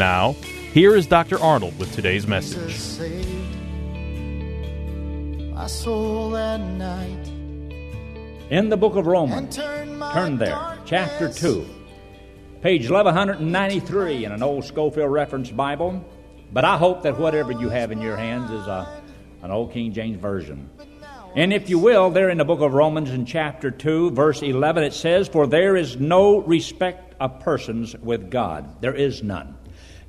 Now, here is Dr. Arnold with today's message. saved my soul that night In the book of Romans, turn there, chapter 2, page 1193 in an old Scofield Reference Bible. But I hope that whatever you have in your hands is a, an old King James Version. And if you will, there in the book of Romans in chapter 2, verse 11, it says, For there is no respect of persons with God. There is none.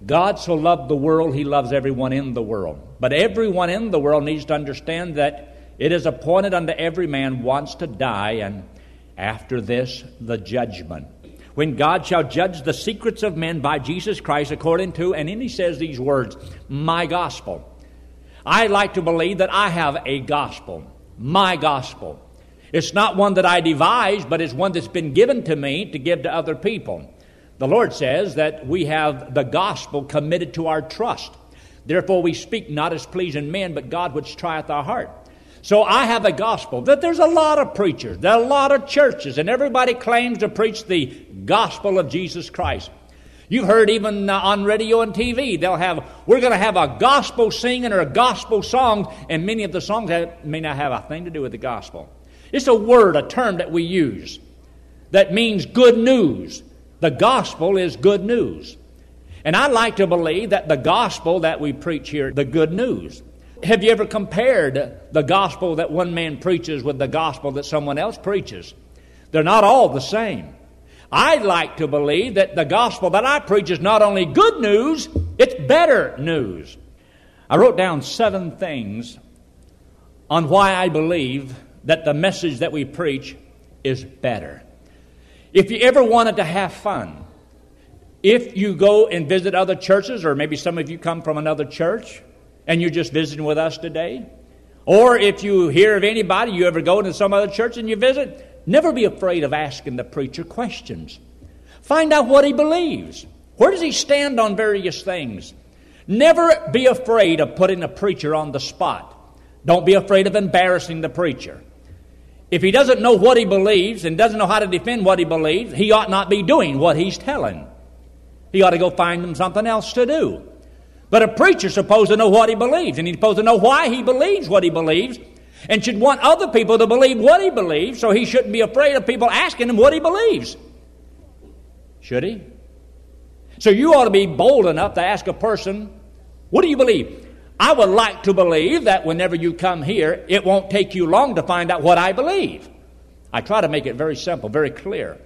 God so loved the world, He loves everyone in the world. But everyone in the world needs to understand that it is appointed unto every man once to die, and after this, the judgment. When God shall judge the secrets of men by Jesus Christ according to, and then He says these words, my gospel. I like to believe that I have a gospel, my gospel. It's not one that I devised, but it's one that's been given to me to give to other people. The Lord says that we have the gospel committed to our trust. Therefore, we speak not as pleasing men, but God which trieth our heart. So I have a gospel that there's a lot of preachers, there are a lot of churches, and everybody claims to preach the gospel of Jesus Christ. You've heard even uh, on radio and TV, they'll have, we're going to have a gospel singing or a gospel song, and many of the songs may not have a thing to do with the gospel. It's a word, a term that we use that means good news. The gospel is good news. And I like to believe that the gospel that we preach here, the good news. Have you ever compared the gospel that one man preaches with the gospel that someone else preaches? They're not all the same. I like to believe that the gospel that I preach is not only good news, it's better news. I wrote down seven things on why I believe that the message that we preach is better. If you ever wanted to have fun, if you go and visit other churches, or maybe some of you come from another church and you're just visiting with us today, or if you hear of anybody, you ever go to some other church and you visit, never be afraid of asking the preacher questions. Find out what he believes. Where does he stand on various things? Never be afraid of putting a preacher on the spot. Don't be afraid of embarrassing the preacher. If he doesn't know what he believes and doesn't know how to defend what he believes, he ought not be doing what he's telling. He ought to go find him something else to do. But a preacher's supposed to know what he believes, and he's supposed to know why he believes what he believes, and should want other people to believe what he believes, so he shouldn't be afraid of people asking him what he believes. Should he? So you ought to be bold enough to ask a person, What do you believe? I would like to believe that whenever you come here, it won't take you long to find out what I believe. I try to make it very simple, very clear.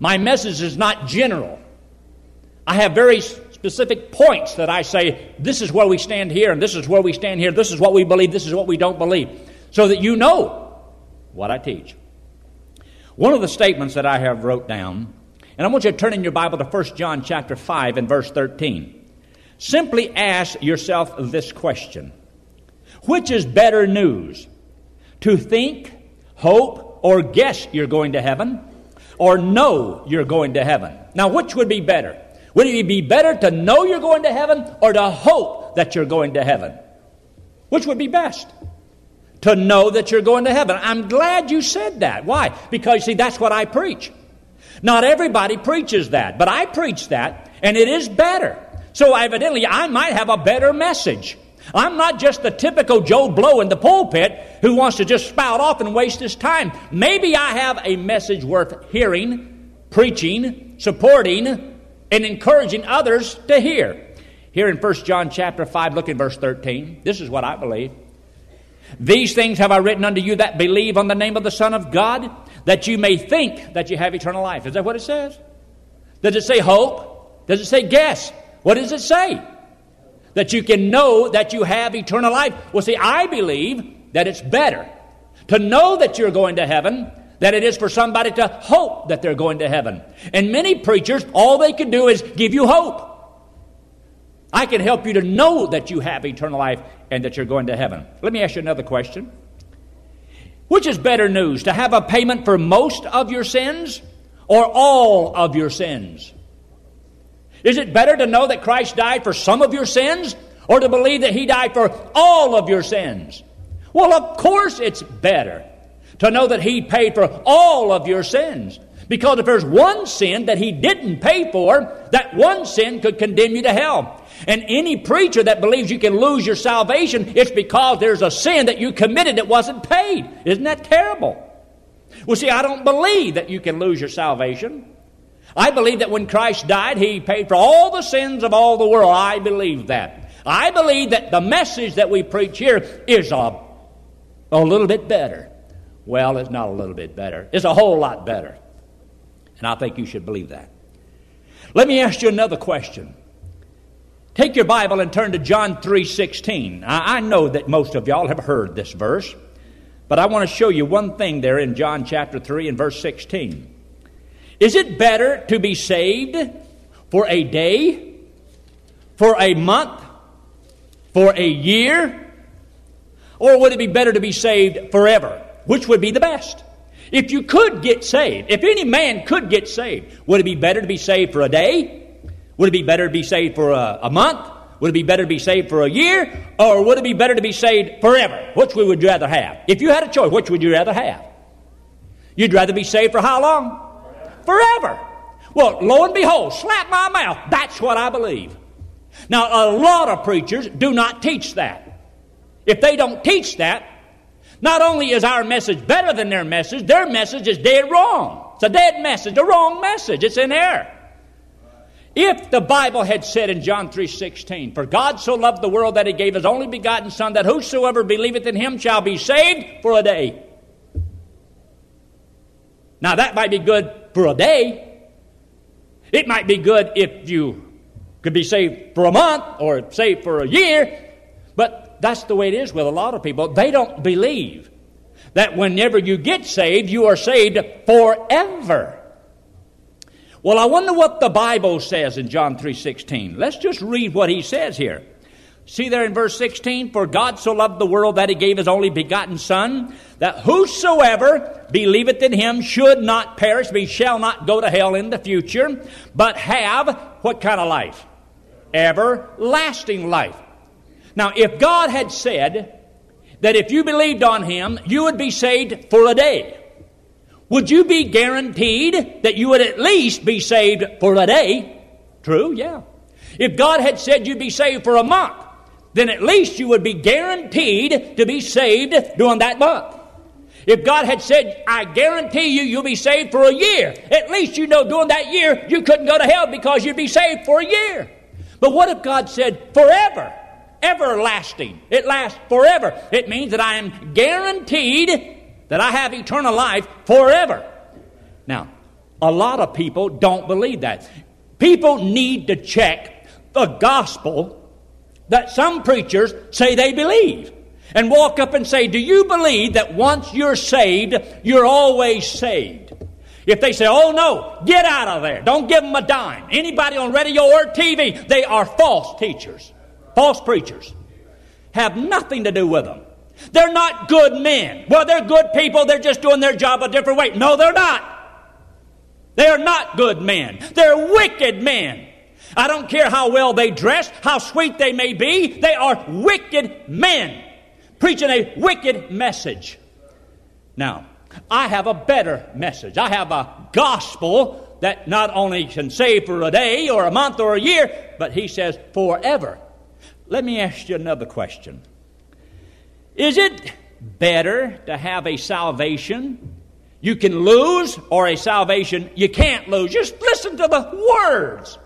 My message is not general. I have very specific points that I say, this is where we stand here, and this is where we stand here, this is what we believe, this is what we don't believe, so that you know what I teach. One of the statements that I have wrote down, and I want you to turn in your Bible to 1 John chapter 5 and verse 13. Simply ask yourself this question Which is better news? To think, hope, or guess you're going to heaven, or know you're going to heaven? Now, which would be better? Would it be better to know you're going to heaven or to hope that you're going to heaven? Which would be best? To know that you're going to heaven. I'm glad you said that. Why? Because, see, that's what I preach. Not everybody preaches that, but I preach that, and it is better. So evidently, I might have a better message. I'm not just the typical Joe Blow in the pulpit who wants to just spout off and waste his time. Maybe I have a message worth hearing, preaching, supporting, and encouraging others to hear. Here in 1 John chapter 5, look at verse 13. This is what I believe. These things have I written unto you that believe on the name of the Son of God, that you may think that you have eternal life. Is that what it says? Does it say hope? Does it say guess? What does it say? That you can know that you have eternal life. Well, see, I believe that it's better to know that you're going to heaven than it is for somebody to hope that they're going to heaven. And many preachers, all they can do is give you hope. I can help you to know that you have eternal life and that you're going to heaven. Let me ask you another question. Which is better news, to have a payment for most of your sins or all of your sins? Is it better to know that Christ died for some of your sins or to believe that He died for all of your sins? Well, of course it's better to know that He paid for all of your sins. Because if there's one sin that He didn't pay for, that one sin could condemn you to hell. And any preacher that believes you can lose your salvation, it's because there's a sin that you committed that wasn't paid. Isn't that terrible? Well, see, I don't believe that you can lose your salvation. I believe that when Christ died, He paid for all the sins of all the world. I believe that. I believe that the message that we preach here is a, a little bit better. Well, it's not a little bit better, it's a whole lot better. And I think you should believe that. Let me ask you another question. Take your Bible and turn to John 3:16. I, I know that most of y'all have heard this verse, but I want to show you one thing there in John chapter 3 and verse 16. Is it better to be saved for a day, for a month, for a year, or would it be better to be saved forever? Which would be the best? If you could get saved, if any man could get saved, would it be better to be saved for a day, would it be better to be saved for a, a month? Would it be better to be saved for a year? Or would it be better to be saved forever? Which would you rather have? If you had a choice, which would you rather have? You'd rather be saved for how long? Forever. Well, lo and behold, slap my mouth. That's what I believe. Now, a lot of preachers do not teach that. If they don't teach that, not only is our message better than their message, their message is dead wrong. It's a dead message, a wrong message. It's in error. If the Bible had said in John 3:16, "For God so loved the world that he gave his only begotten son that whosoever believeth in him shall be saved for a day." Now that might be good for a day. It might be good if you could be saved for a month or saved for a year, but that's the way it is with a lot of people. They don't believe that whenever you get saved, you are saved forever. Well, I wonder what the Bible says in John 3:16. Let's just read what he says here. See there in verse 16, for God so loved the world that he gave his only begotten son, that whosoever believeth in him should not perish, he shall not go to hell in the future, but have what kind of life? Everlasting life. Now, if God had said that if you believed on him, you would be saved for a day, would you be guaranteed that you would at least be saved for a day? True, yeah. If God had said you'd be saved for a month, then at least you would be guaranteed to be saved during that month. If God had said, I guarantee you you'll be saved for a year, at least you know during that year you couldn't go to hell because you'd be saved for a year. But what if God said forever? Everlasting. It lasts forever. It means that I am guaranteed that I have eternal life forever. Now, a lot of people don't believe that. People need to check the gospel that some preachers say they believe and walk up and say, Do you believe that once you're saved, you're always saved? If they say, Oh no, get out of there, don't give them a dime. Anybody on radio or TV, they are false teachers, false preachers. Have nothing to do with them. They're not good men. Well, they're good people. They're just doing their job a different way. No, they're not. They are not good men. They're wicked men. I don't care how well they dress, how sweet they may be. They are wicked men preaching a wicked message. Now, I have a better message. I have a gospel that not only can save for a day or a month or a year, but he says forever. Let me ask you another question. Is it better to have a salvation you can lose or a salvation you can't lose? Just listen to the words.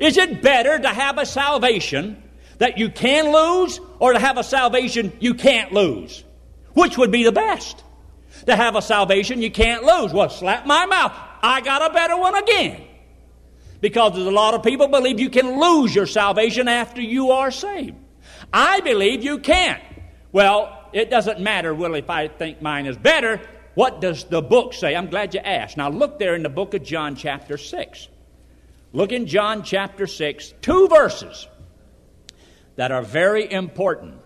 Is it better to have a salvation that you can lose or to have a salvation you can't lose? Which would be the best? To have a salvation you can't lose. Well, slap my mouth. I got a better one again. Because there's a lot of people believe you can lose your salvation after you are saved. I believe you can't. Well, it doesn't matter, Willie, if I think mine is better. What does the book say? I'm glad you asked. Now look there in the book of John, chapter 6. Look in John chapter 6, two verses that are very important.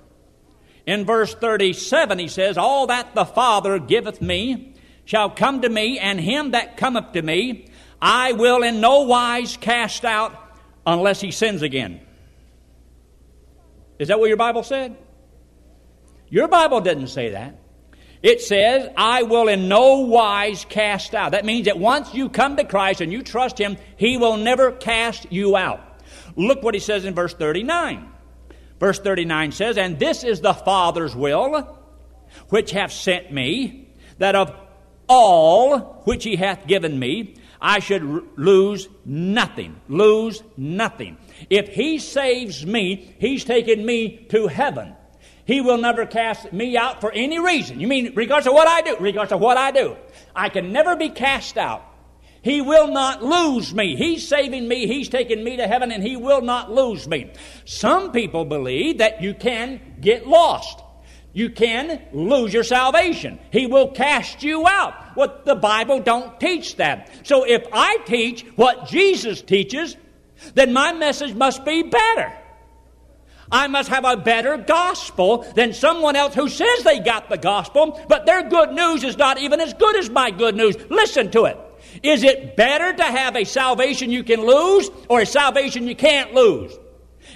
In verse 37, he says, All that the Father giveth me shall come to me, and him that cometh to me I will in no wise cast out unless he sins again. Is that what your Bible said? Your Bible didn't say that. It says, I will in no wise cast out. That means that once you come to Christ and you trust Him, He will never cast you out. Look what He says in verse 39. Verse 39 says, And this is the Father's will, which hath sent me, that of all which He hath given me, I should lose nothing. Lose nothing. If He saves me, He's taken me to heaven. He will never cast me out for any reason. You mean, regardless of what I do? Regardless of what I do. I can never be cast out. He will not lose me. He's saving me. He's taking me to heaven, and He will not lose me. Some people believe that you can get lost. You can lose your salvation. He will cast you out. What the Bible don't teach that. So if I teach what Jesus teaches, then my message must be better. I must have a better gospel than someone else who says they got the gospel, but their good news is not even as good as my good news. Listen to it. Is it better to have a salvation you can lose or a salvation you can't lose?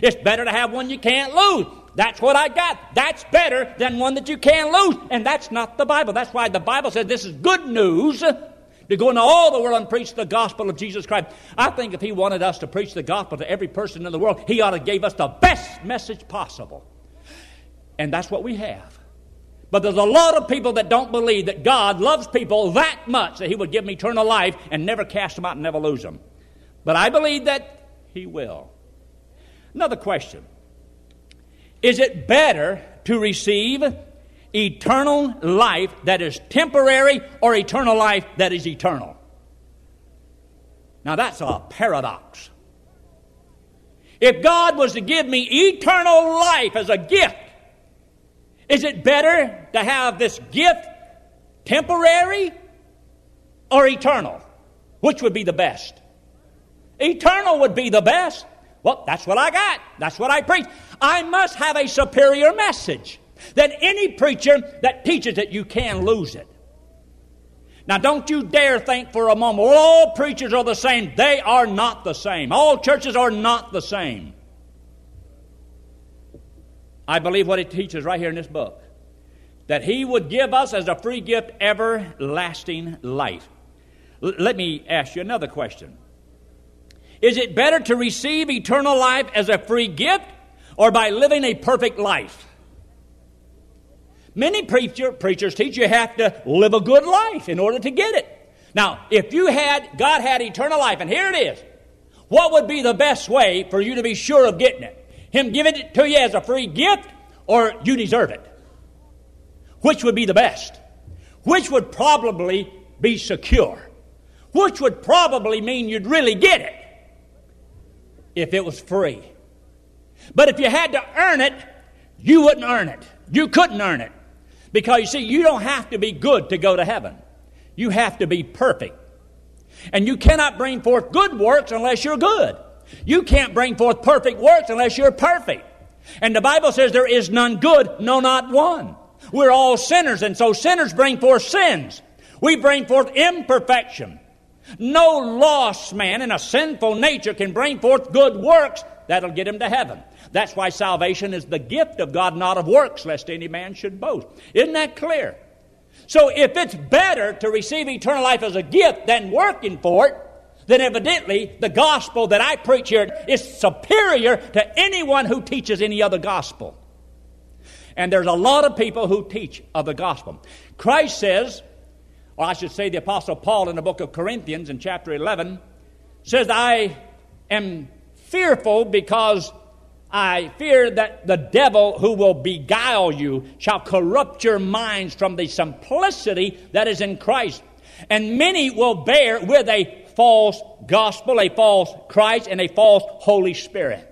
It's better to have one you can't lose. That's what I got. That's better than one that you can't lose. And that's not the Bible. That's why the Bible says this is good news to go into all the world and preach the gospel of Jesus Christ. I think if he wanted us to preach the gospel to every person in the world, he ought to give us the best message possible. And that's what we have. But there's a lot of people that don't believe that God loves people that much that he would give them eternal life and never cast them out and never lose them. But I believe that he will. Another question. Is it better to receive eternal life that is temporary or eternal life that is eternal. Now that's a paradox. If God was to give me eternal life as a gift, is it better to have this gift temporary or eternal? Which would be the best? Eternal would be the best. Well, that's what I got. That's what I preach. I must have a superior message than any preacher that teaches that you can lose it. Now, don't you dare think for a moment, well, all preachers are the same. They are not the same. All churches are not the same. I believe what it teaches right here in this book that He would give us as a free gift everlasting life. L- let me ask you another question Is it better to receive eternal life as a free gift or by living a perfect life? Many preacher, preachers teach you have to live a good life in order to get it. Now, if you had, God had eternal life, and here it is, what would be the best way for you to be sure of getting it? Him giving it to you as a free gift, or you deserve it? Which would be the best? Which would probably be secure? Which would probably mean you'd really get it if it was free? But if you had to earn it, you wouldn't earn it. You couldn't earn it. Because you see, you don't have to be good to go to heaven. You have to be perfect. And you cannot bring forth good works unless you're good. You can't bring forth perfect works unless you're perfect. And the Bible says there is none good, no, not one. We're all sinners, and so sinners bring forth sins. We bring forth imperfection. No lost man in a sinful nature can bring forth good works that'll get him to heaven. That's why salvation is the gift of God, not of works, lest any man should boast. Isn't that clear? So if it's better to receive eternal life as a gift than working for it, then evidently the gospel that I preach here is superior to anyone who teaches any other gospel. And there's a lot of people who teach of the gospel. Christ says, or I should say the Apostle Paul in the book of Corinthians in chapter 11, says, I am fearful because I fear that the devil who will beguile you shall corrupt your minds from the simplicity that is in Christ. And many will bear with a false gospel, a false Christ, and a false Holy Spirit.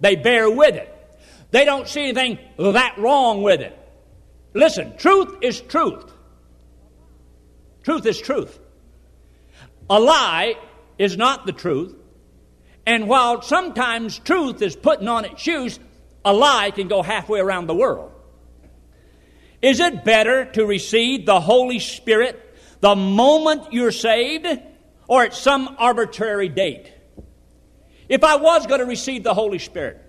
They bear with it. They don't see anything that wrong with it. Listen, truth is truth. Truth is truth. A lie is not the truth. And while sometimes truth is putting on its shoes, a lie can go halfway around the world. Is it better to receive the Holy Spirit the moment you're saved or at some arbitrary date? If I was going to receive the Holy Spirit,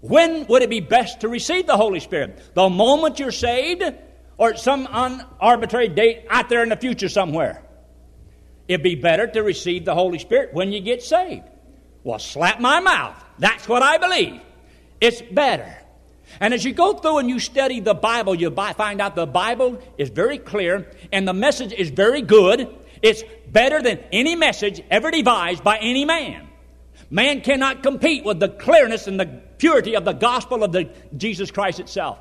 when would it be best to receive the Holy Spirit? The moment you're saved or at some arbitrary date out there in the future somewhere? It'd be better to receive the Holy Spirit when you get saved. Well, slap my mouth. That's what I believe. It's better. And as you go through and you study the Bible, you find out the Bible is very clear and the message is very good. It's better than any message ever devised by any man. Man cannot compete with the clearness and the purity of the gospel of the Jesus Christ itself.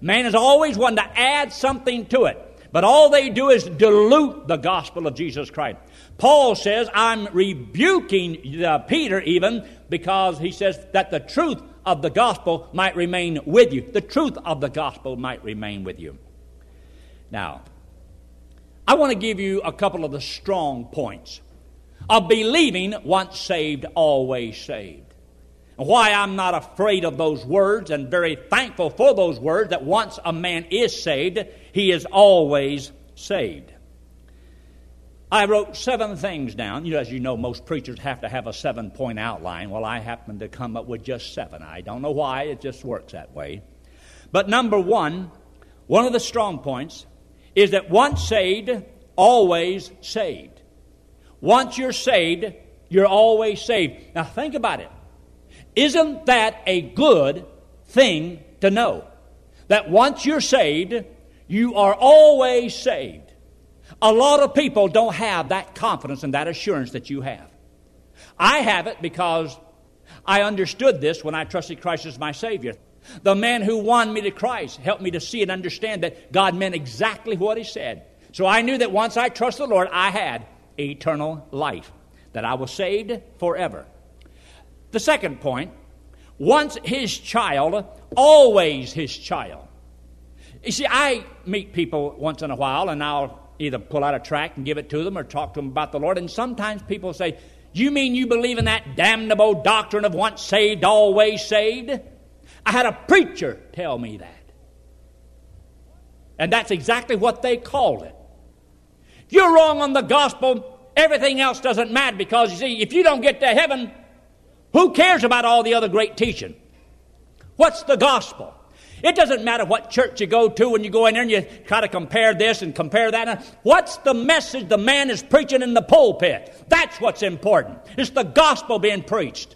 Man is always wanting to add something to it. But all they do is dilute the gospel of Jesus Christ. Paul says, I'm rebuking uh, Peter even because he says that the truth of the gospel might remain with you. The truth of the gospel might remain with you. Now, I want to give you a couple of the strong points of believing once saved, always saved. And why I'm not afraid of those words and very thankful for those words that once a man is saved, he is always saved. I wrote seven things down. You know, as you know, most preachers have to have a seven point outline. Well, I happen to come up with just seven. I don't know why, it just works that way. But number one, one of the strong points is that once saved, always saved. Once you're saved, you're always saved. Now, think about it. Isn't that a good thing to know? That once you're saved, you are always saved. A lot of people don't have that confidence and that assurance that you have. I have it because I understood this when I trusted Christ as my Savior. The man who won me to Christ helped me to see and understand that God meant exactly what He said. So I knew that once I trusted the Lord, I had eternal life, that I was saved forever. The second point once His child, always His child. You see, I meet people once in a while, and I'll either pull out a tract and give it to them or talk to them about the Lord. And sometimes people say, You mean you believe in that damnable doctrine of once saved, always saved? I had a preacher tell me that. And that's exactly what they called it. If you're wrong on the gospel. Everything else doesn't matter because, you see, if you don't get to heaven, who cares about all the other great teaching? What's the gospel? It doesn't matter what church you go to when you go in there and you try to compare this and compare that. What's the message the man is preaching in the pulpit? That's what's important. It's the gospel being preached.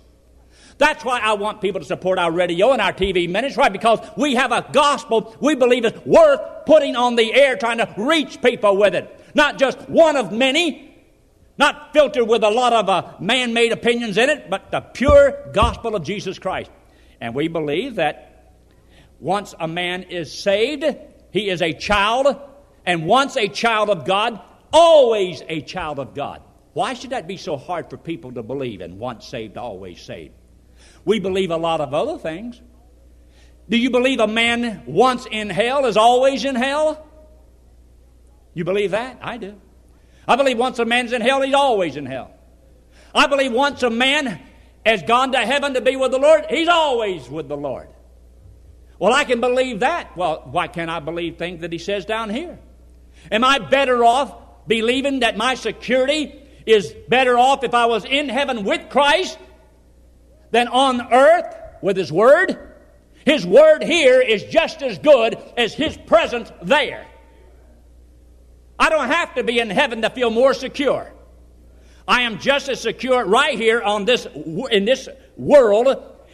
That's why I want people to support our radio and our TV ministry, right? Because we have a gospel we believe is worth putting on the air, trying to reach people with it. Not just one of many, not filtered with a lot of uh, man made opinions in it, but the pure gospel of Jesus Christ. And we believe that once a man is saved, he is a child, and once a child of God, always a child of God. Why should that be so hard for people to believe and once saved, always saved? We believe a lot of other things. Do you believe a man once in hell is always in hell? You believe that? I do. I believe once a man's in hell, he's always in hell. I believe once a man has gone to heaven to be with the Lord, he's always with the Lord. Well, I can believe that. Well, why can't I believe things that he says down here? Am I better off believing that my security is better off if I was in heaven with Christ than on earth with his word? His word here is just as good as his presence there. I don't have to be in heaven to feel more secure. I am just as secure right here on this in this world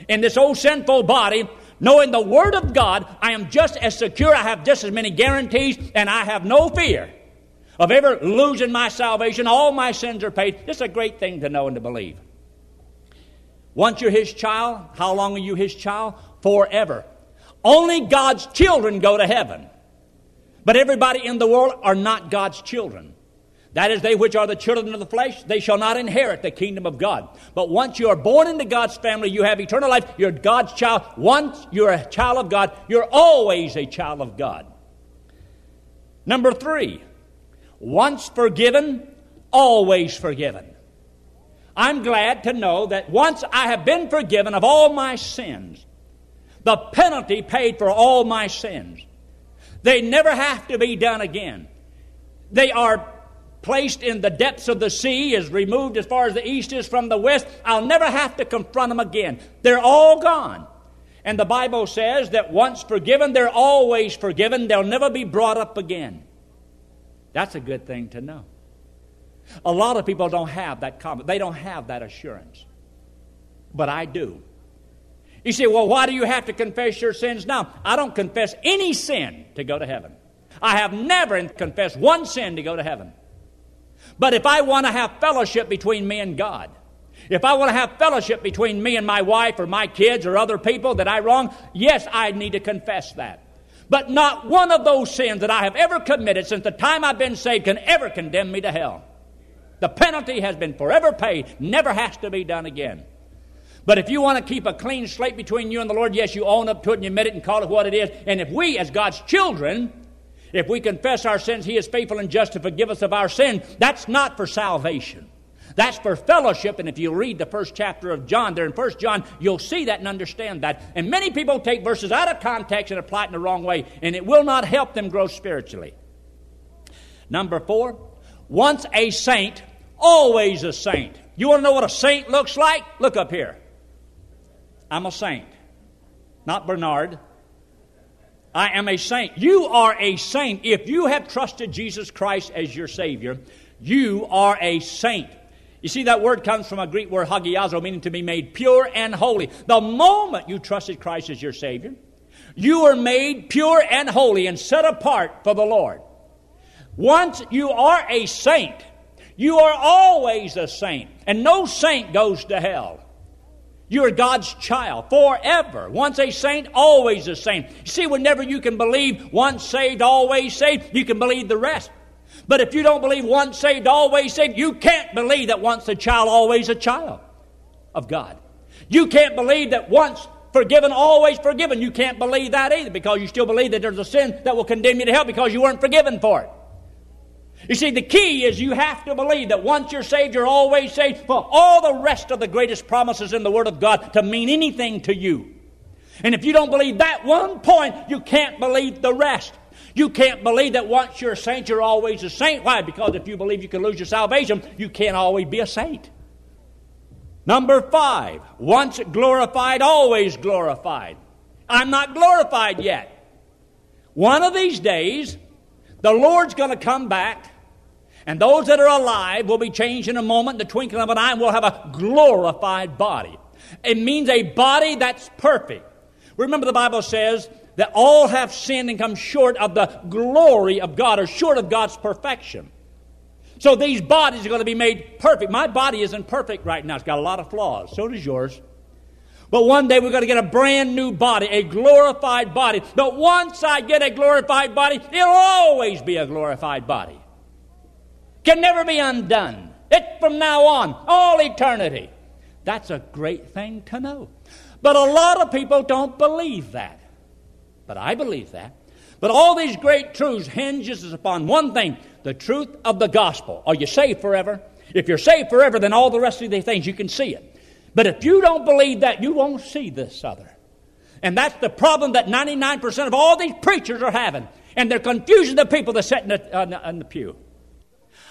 in this old sinful body Knowing the Word of God, I am just as secure. I have just as many guarantees, and I have no fear of ever losing my salvation. All my sins are paid. It's a great thing to know and to believe. Once you're His child, how long are you His child? Forever. Only God's children go to heaven. But everybody in the world are not God's children. That is, they which are the children of the flesh, they shall not inherit the kingdom of God. But once you are born into God's family, you have eternal life. You're God's child. Once you're a child of God, you're always a child of God. Number three, once forgiven, always forgiven. I'm glad to know that once I have been forgiven of all my sins, the penalty paid for all my sins, they never have to be done again. They are placed in the depths of the sea, is removed as far as the east is from the west. I'll never have to confront them again. They're all gone. And the Bible says that once forgiven, they're always forgiven. They'll never be brought up again. That's a good thing to know. A lot of people don't have that confidence. They don't have that assurance. But I do. You say, well, why do you have to confess your sins now? I don't confess any sin to go to heaven. I have never confessed one sin to go to heaven. But if I want to have fellowship between me and God, if I want to have fellowship between me and my wife or my kids or other people that I wrong, yes, I need to confess that. But not one of those sins that I have ever committed since the time I've been saved can ever condemn me to hell. The penalty has been forever paid, never has to be done again. But if you want to keep a clean slate between you and the Lord, yes, you own up to it and you admit it and call it what it is. And if we, as God's children, if we confess our sins, He is faithful and just to forgive us of our sin. That's not for salvation. That's for fellowship. And if you read the first chapter of John, there in First John, you'll see that and understand that. And many people take verses out of context and apply it in the wrong way, and it will not help them grow spiritually. Number four, once a saint, always a saint. You want to know what a saint looks like? Look up here. I'm a saint, not Bernard. I am a saint. You are a saint. If you have trusted Jesus Christ as your Savior, you are a saint. You see, that word comes from a Greek word hagiazo, meaning to be made pure and holy. The moment you trusted Christ as your Savior, you are made pure and holy and set apart for the Lord. Once you are a saint, you are always a saint, and no saint goes to hell. You are God's child forever. Once a saint, always a saint. You see, whenever you can believe once saved, always saved, you can believe the rest. But if you don't believe once saved, always saved, you can't believe that once a child, always a child of God. You can't believe that once forgiven, always forgiven. You can't believe that either because you still believe that there's a sin that will condemn you to hell because you weren't forgiven for it. You see, the key is you have to believe that once you're saved, you're always saved for all the rest of the greatest promises in the Word of God to mean anything to you. And if you don't believe that one point, you can't believe the rest. You can't believe that once you're a saint, you're always a saint. Why? Because if you believe you can lose your salvation, you can't always be a saint. Number five, once glorified, always glorified. I'm not glorified yet. One of these days, the Lord's going to come back, and those that are alive will be changed in a moment, the twinkling of an eye, and we'll have a glorified body. It means a body that's perfect. Remember, the Bible says that all have sinned and come short of the glory of God, or short of God's perfection. So these bodies are going to be made perfect. My body isn't perfect right now, it's got a lot of flaws. So does yours. But one day we're going to get a brand new body, a glorified body. But once I get a glorified body, it'll always be a glorified body. Can never be undone. It's from now on, all eternity. That's a great thing to know. But a lot of people don't believe that. But I believe that. But all these great truths hinges upon one thing the truth of the gospel. Are you saved forever? If you're saved forever, then all the rest of the things you can see it. But if you don't believe that, you won't see this other. And that's the problem that 99% of all these preachers are having. And they're confusing the people that sit in the, uh, in the pew.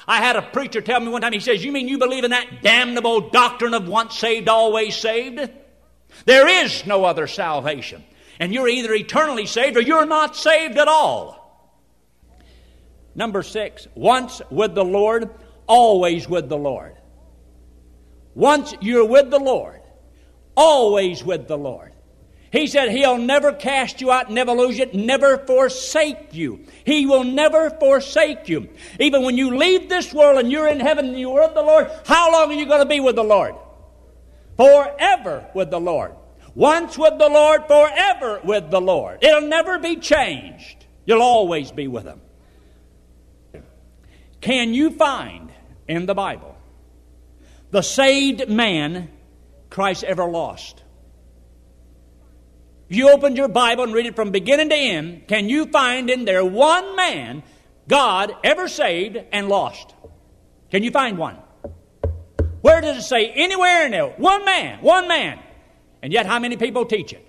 I had a preacher tell me one time, he says, You mean you believe in that damnable doctrine of once saved, always saved? There is no other salvation. And you're either eternally saved or you're not saved at all. Number six, once with the Lord, always with the Lord. Once you're with the Lord, always with the Lord. He said He'll never cast you out, never lose you, never forsake you. He will never forsake you. Even when you leave this world and you're in heaven and you're with the Lord, how long are you going to be with the Lord? forever with the Lord. Once with the Lord, forever with the Lord. It'll never be changed. You'll always be with Him. Can you find in the Bible the saved man Christ ever lost? If you opened your Bible and read it from beginning to end, can you find in there one man God ever saved and lost? Can you find one? Where does it say anywhere in there? One man, one man. And yet, how many people teach it?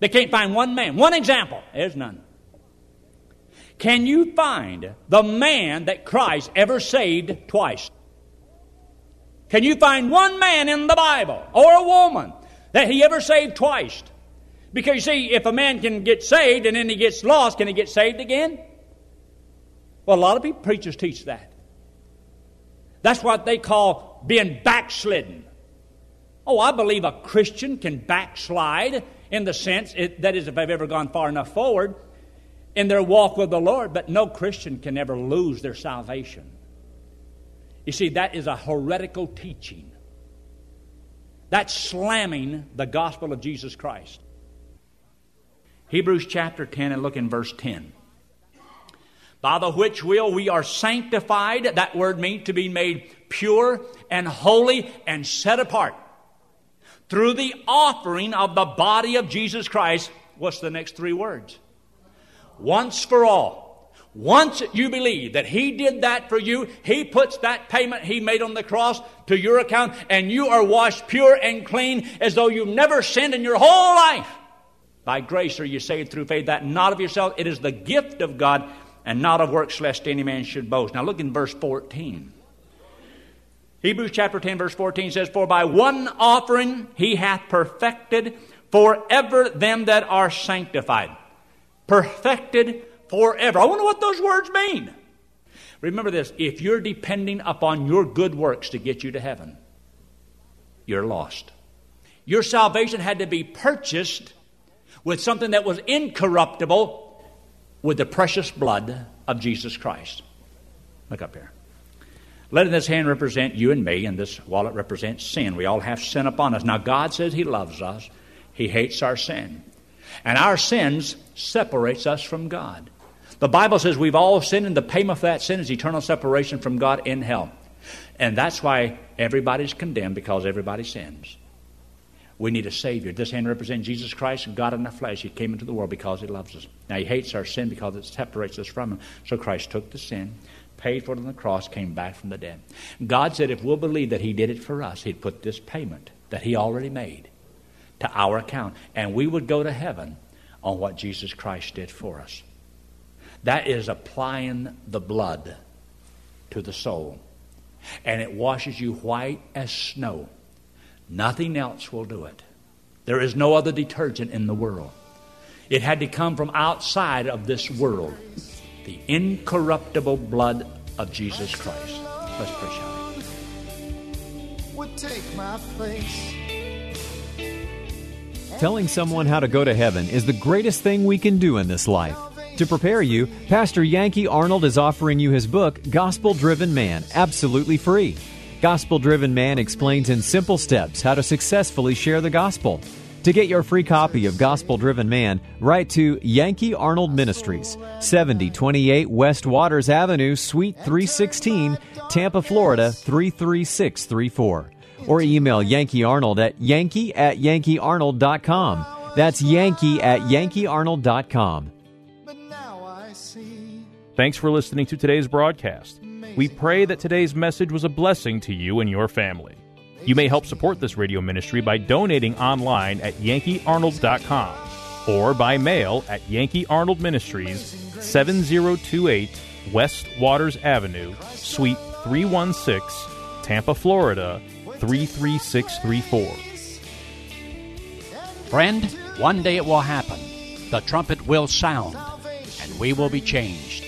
They can't find one man, one example. There's none. Can you find the man that Christ ever saved twice? Can you find one man in the Bible or a woman that he ever saved twice? Because you see, if a man can get saved and then he gets lost, can he get saved again? Well, a lot of people, preachers teach that. That's what they call being backslidden. Oh, I believe a Christian can backslide in the sense, it, that is, if they've ever gone far enough forward in their walk with the Lord, but no Christian can ever lose their salvation. You see, that is a heretical teaching. That's slamming the gospel of Jesus Christ. Hebrews chapter 10 and look in verse 10. By the which will we are sanctified, that word means to be made pure and holy and set apart. Through the offering of the body of Jesus Christ, what's the next three words? Once for all. Once you believe that He did that for you, He puts that payment He made on the cross to your account, and you are washed pure and clean as though you've never sinned in your whole life. By grace are you saved through faith, that not of yourself, it is the gift of God and not of works, lest any man should boast. Now look in verse 14. Hebrews chapter 10, verse 14 says, For by one offering he hath perfected forever them that are sanctified. Perfected forever. I wonder what those words mean. Remember this if you're depending upon your good works to get you to heaven, you're lost. Your salvation had to be purchased with something that was incorruptible with the precious blood of Jesus Christ. Look up here. Let this hand represent you and me, and this wallet represents sin. We all have sin upon us. Now, God says He loves us, He hates our sin. And our sins separates us from God. The Bible says we've all sinned, and the payment for that sin is eternal separation from God in hell. And that's why everybody's condemned because everybody sins. We need a Savior. This hand represents Jesus Christ God in the flesh. He came into the world because He loves us. Now, He hates our sin because it separates us from Him. So Christ took the sin, paid for it on the cross, came back from the dead. God said if we'll believe that He did it for us, He'd put this payment that He already made to our account. And we would go to heaven on what Jesus Christ did for us. That is applying the blood to the soul. And it washes you white as snow. Nothing else will do it. There is no other detergent in the world. It had to come from outside of this world the incorruptible blood of Jesus Christ. Let's pray, shall we? Would take my place. Telling someone how to go to heaven is the greatest thing we can do in this life. To prepare you, Pastor Yankee Arnold is offering you his book, Gospel Driven Man, absolutely free. Gospel Driven Man explains in simple steps how to successfully share the gospel. To get your free copy of Gospel Driven Man, write to Yankee Arnold Ministries, 7028 West Waters Avenue, Suite 316, Tampa, Florida 33634. Or email Yankee Arnold at yankee at yankeearnold.com. That's yankee at yankeearnold.com. Thanks for listening to today's broadcast. We pray that today's message was a blessing to you and your family. You may help support this radio ministry by donating online at yankeearnold.com or by mail at Yankee Arnold Ministries, 7028 West Waters Avenue, Suite 316, Tampa, Florida 33634. Friend, one day it will happen. The trumpet will sound, and we will be changed,